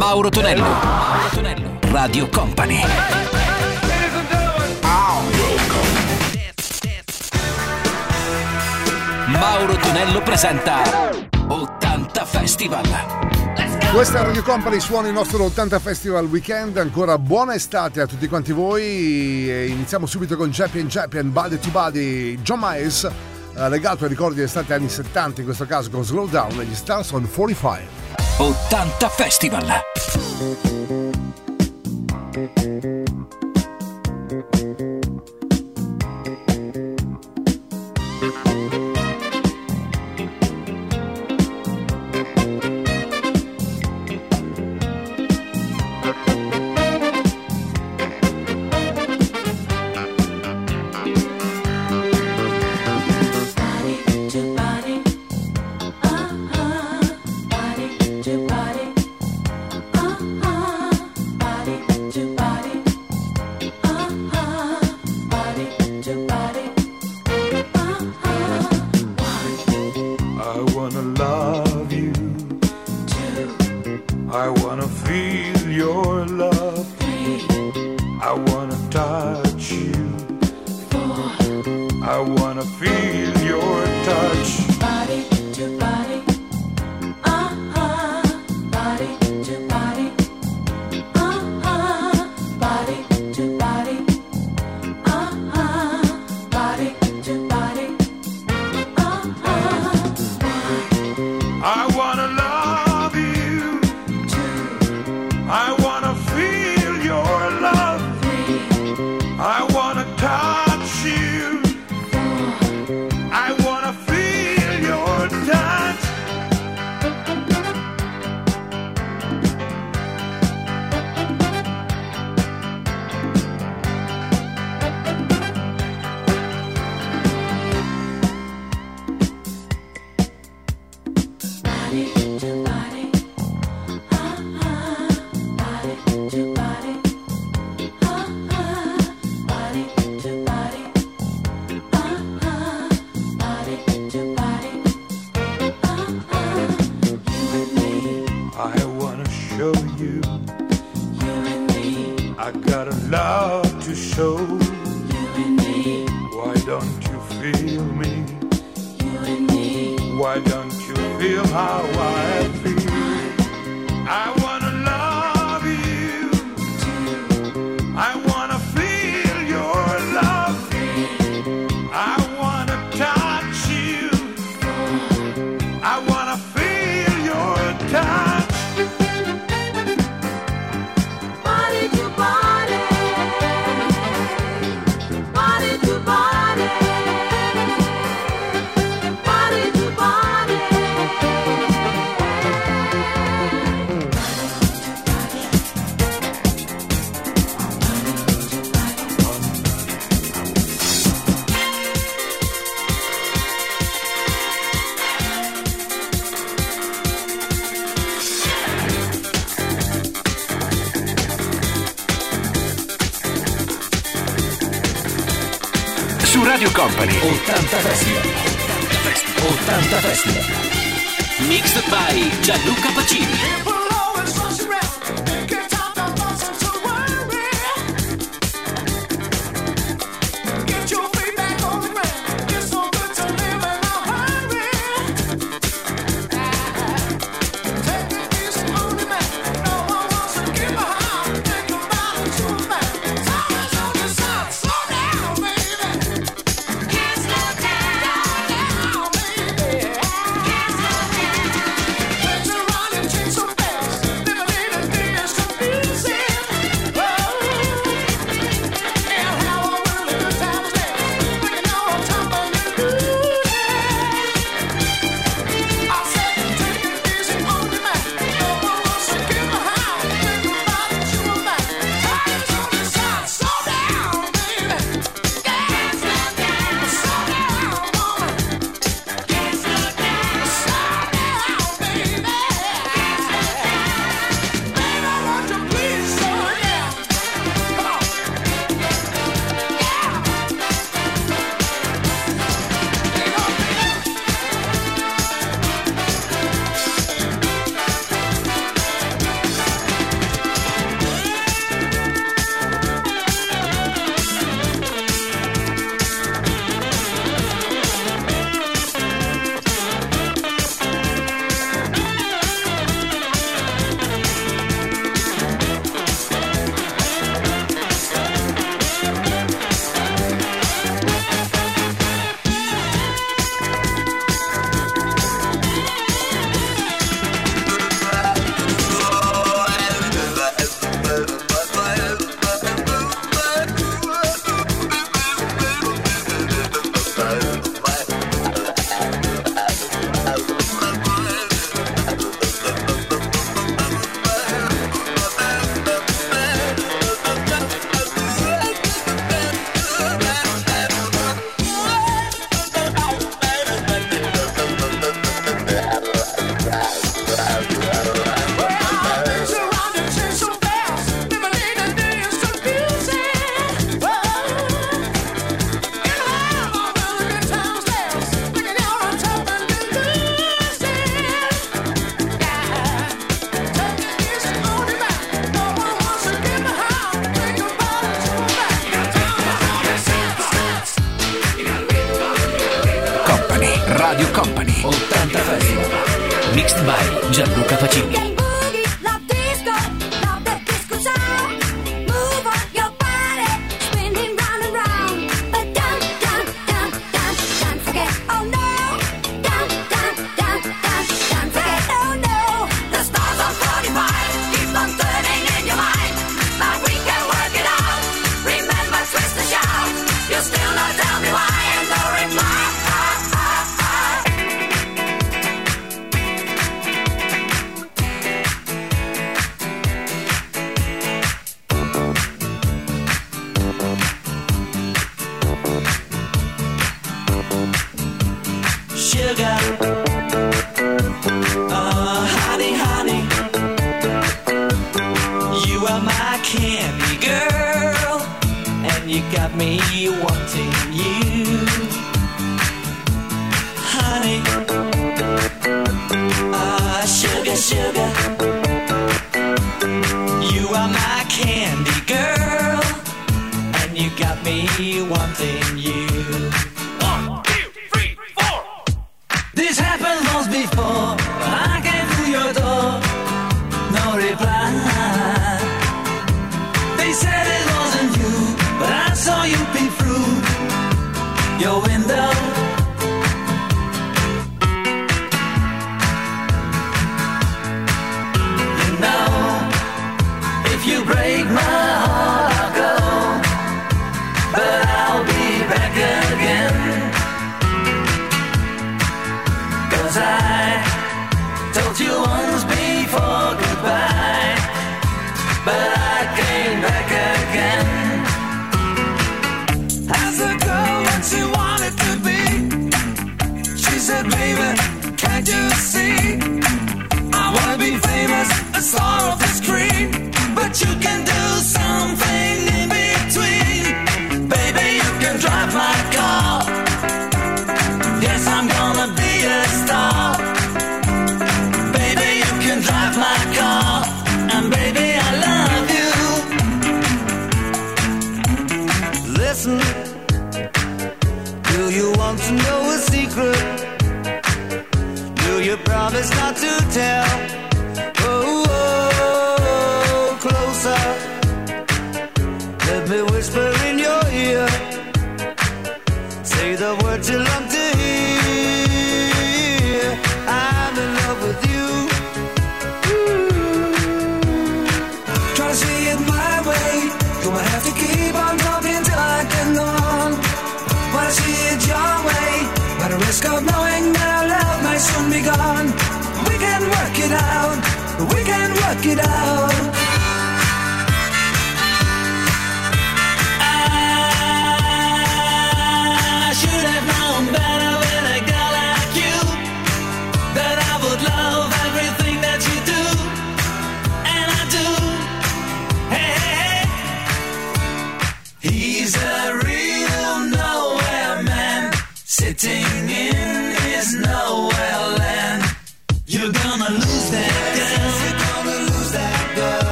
Mauro Tonello. Mauro Tonello. Radio Company. Mauro Tonello presenta 80 Festival. Questa è Radio Company, suona il nostro 80 Festival Weekend, ancora buona estate a tutti quanti voi e iniziamo subito con Japan Japan, Body to Body, John Miles, eh, legato ai ricordi dell'estate anni 70, in questo caso con Slowdown e gli Stars on 45. 80 Festival.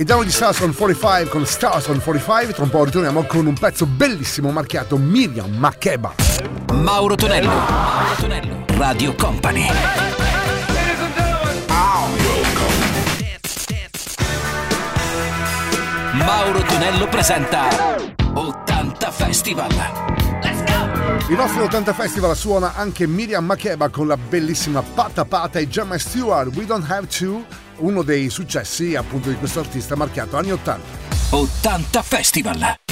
e Down di Stars on 45 con Stars on 45. Tra un po' ritorniamo con un pezzo bellissimo marchiato Miriam Makeba. Mauro Tonello, Mauro Tonello, Radio Company. Mauro Tonello presenta 80 Festival. Il nostro 80 Festival suona anche Miriam Makeba con la bellissima Pata Pata e Gemma Stewart, We Don't Have To uno dei successi appunto di questo artista marchiato anni 80. 80 Festival!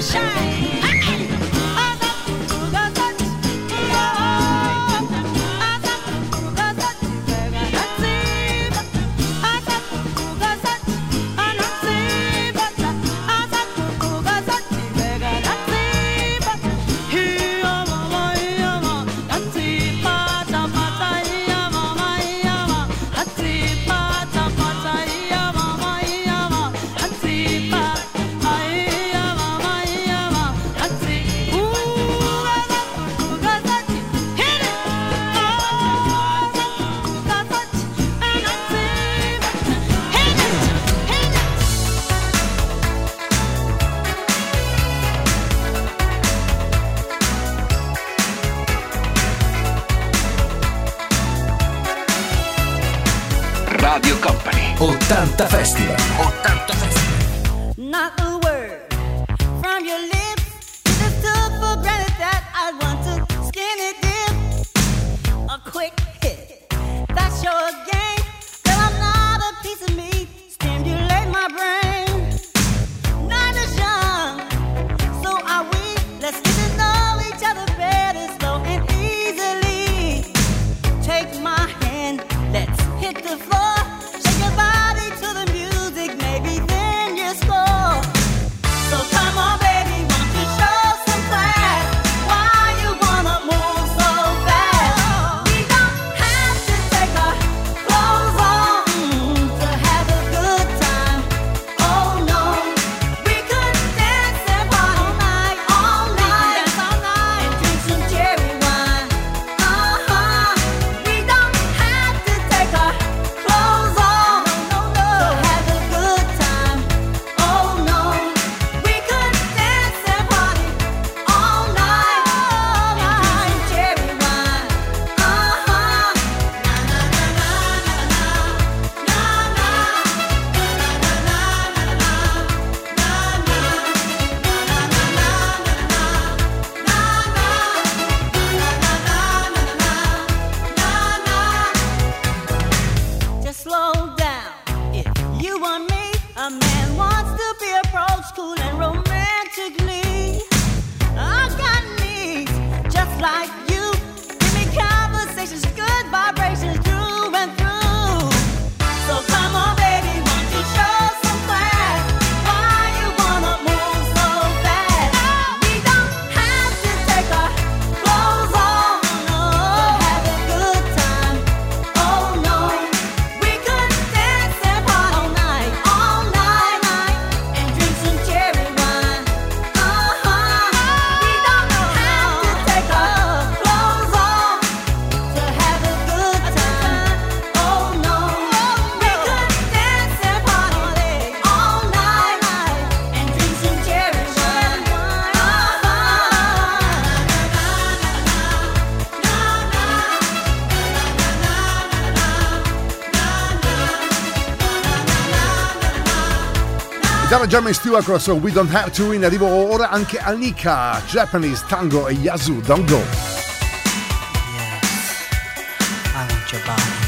shine. Jam Stewart con la sua We Don't Have To in arrivo ora anche Anika, Japanese Tango e Yazoo Don't Go. Yes. I want your body.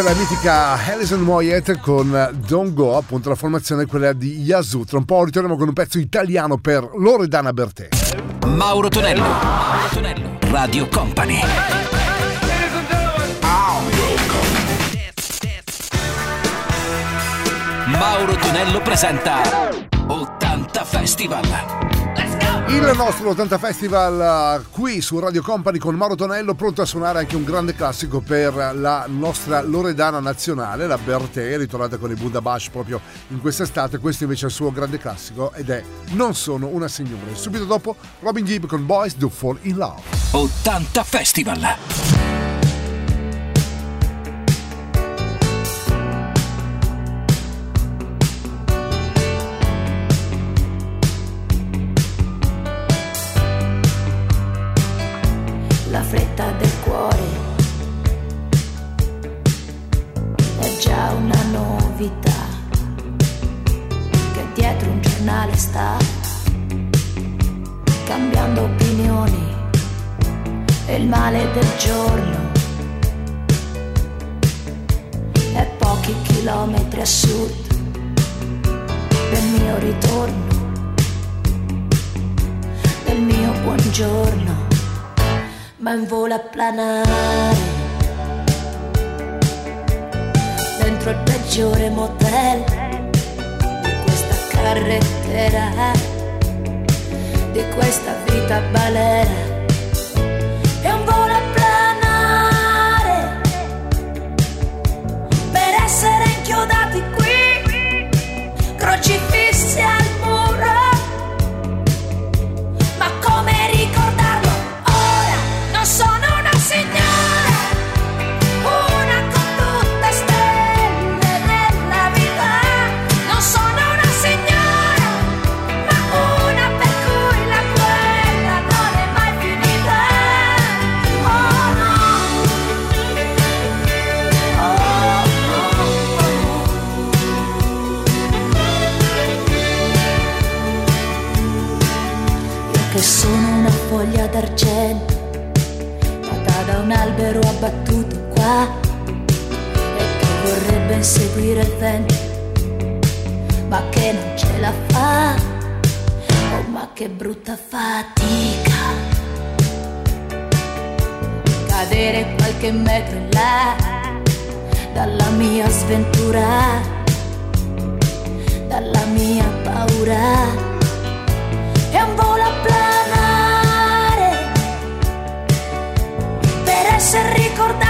C'è la mitica Alison Moyet con Don't Go, appunto la formazione è quella di Yazoo. Tra un po' ritorniamo con un pezzo italiano per Loredana Bertè. Mauro Tonello. Mauro Tonello. Radio Company. Mauro Tonello presenta 80 Festival. Il nostro 80 Festival uh, qui su Radio Company con Mauro Tonello pronto a suonare anche un grande classico per la nostra Loredana nazionale, la Bertè, ritornata con i Buddha Bash proprio in quest'estate, questo invece è il suo grande classico ed è Non sono una signora. Subito dopo Robin Gibb con Boys Do Fall in Love. 80 Festival. Giorno è pochi chilometri a sud del mio ritorno del mio buongiorno ma in volo a planare dentro il peggiore motel di questa carrettera, di questa vita balera. Inseguire il vento ma che non ce la fa oh ma che brutta fatica. Cadere qualche metro in là dalla mia sventura dalla mia paura. È un volo a planare per essere ricordati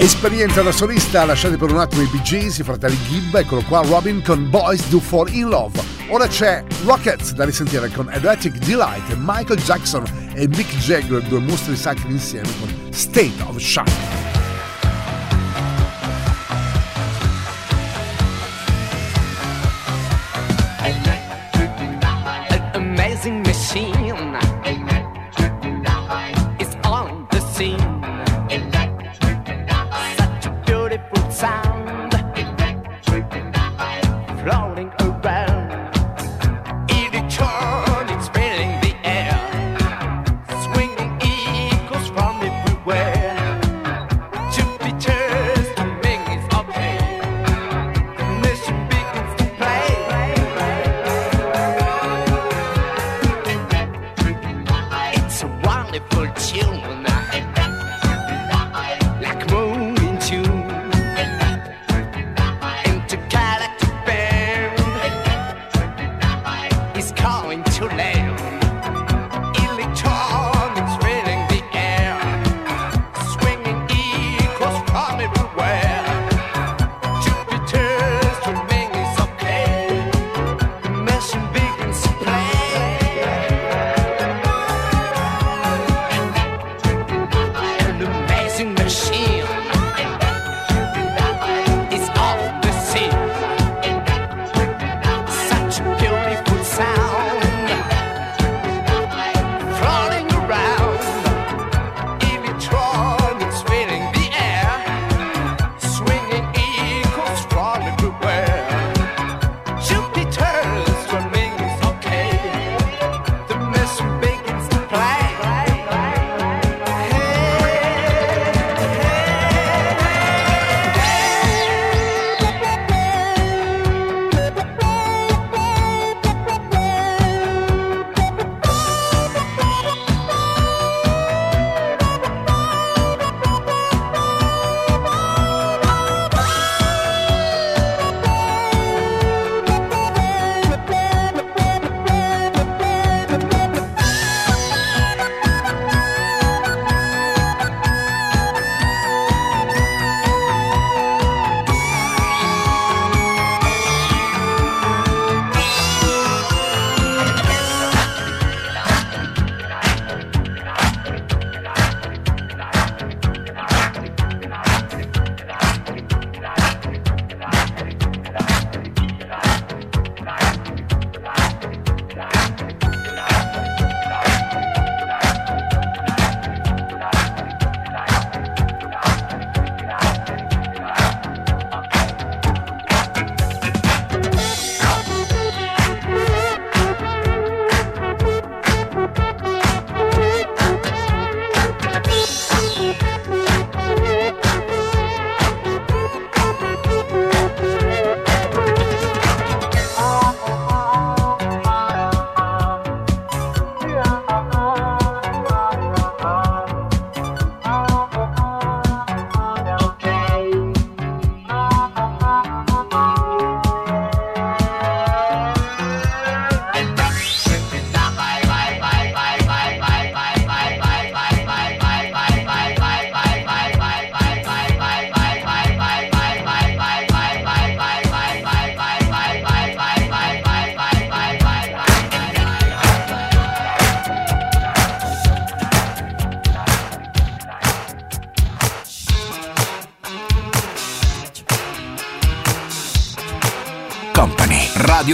Esperienza da solista, lasciate per un attimo i Bee Gees, i fratelli Gibb, eccolo qua Robin con Boys Do Fall In Love. Ora c'è Rockets da risentire con Electric Delight, Michael Jackson e Mick Jagger, due mostri sacri insieme con State of Shine.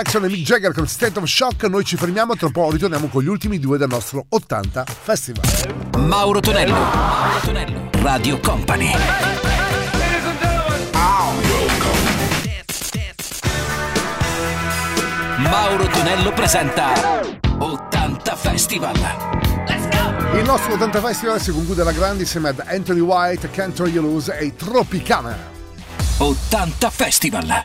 Jackson e Mick Jagger con State of Shock. Noi ci fermiamo, tra un po' ritorniamo con gli ultimi due del nostro 80 Festival. Mauro Tonello, Mauro Tonello, Radio Company. Mauro Tonello presenta 80 Festival. Let's go! Il nostro 80 Festival si conclude alla grande insieme ad Anthony White, Cantor Yellows e Tropicana. 80 Festival.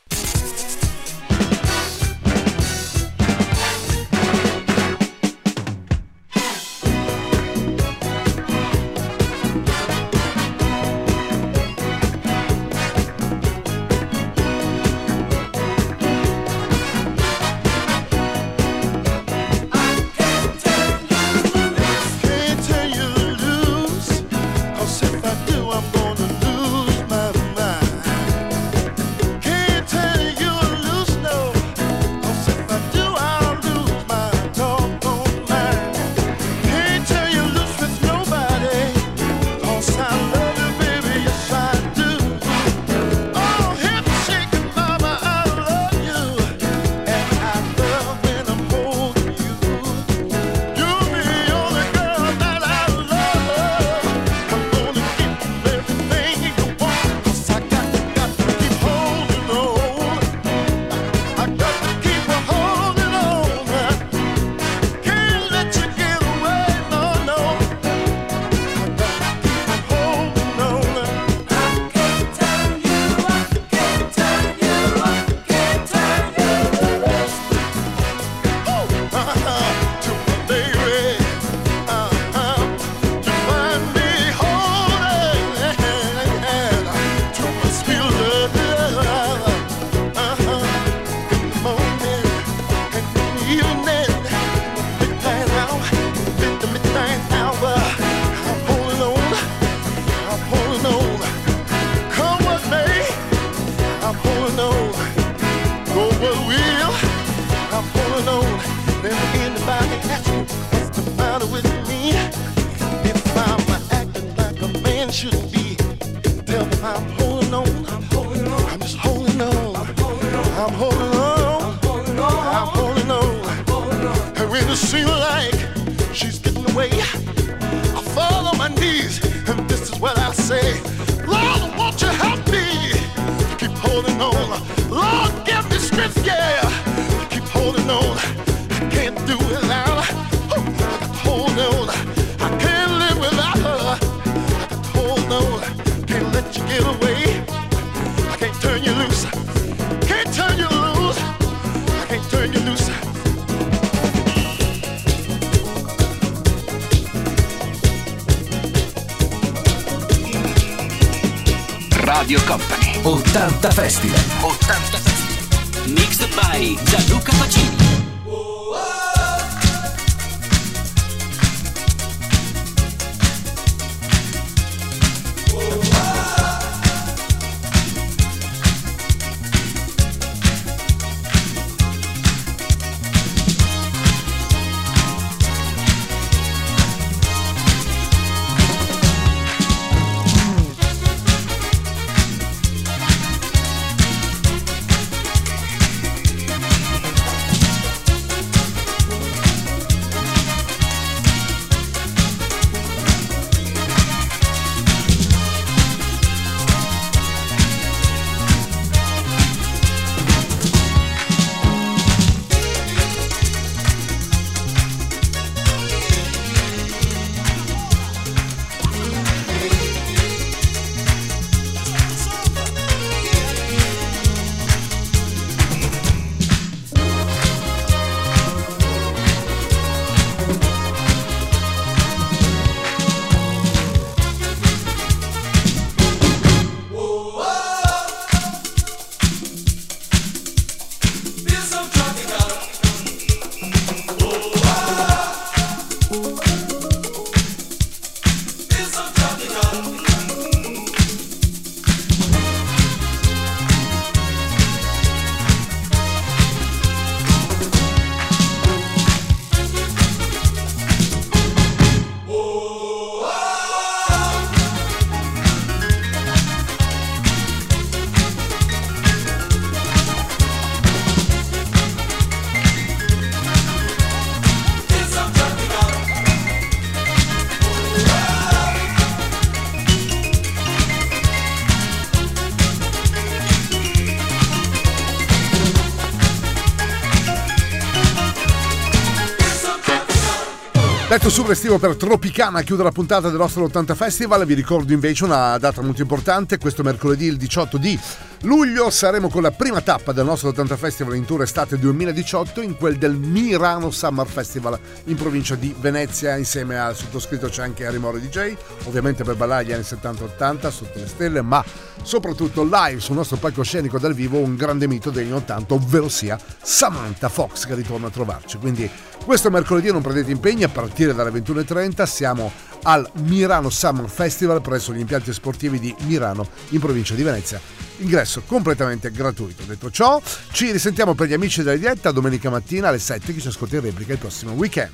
Detto super per Tropicana chiude la puntata del nostro 80 Festival. Vi ricordo invece una data molto importante. Questo mercoledì, il 18 di luglio, saremo con la prima tappa del nostro 80 Festival in tour estate 2018 in quel del Mirano Summer Festival in provincia di Venezia. Insieme al sottoscritto c'è anche Harry Moro DJ, ovviamente per ballare gli anni 70-80 sotto le stelle, ma soprattutto live sul nostro palcoscenico dal vivo un grande mito degli anni 80, ovvero sia Samantha Fox che ritorna a trovarci. Quindi questo mercoledì non prendete impegni, a partire dalle 21.30 siamo al Mirano Summer Festival presso gli impianti sportivi di Mirano in provincia di Venezia. Ingresso completamente gratuito. Detto ciò, ci risentiamo per gli amici della diretta domenica mattina alle 7 che ci ascolta in replica il prossimo weekend.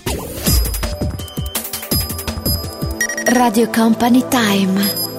Radio Company Time.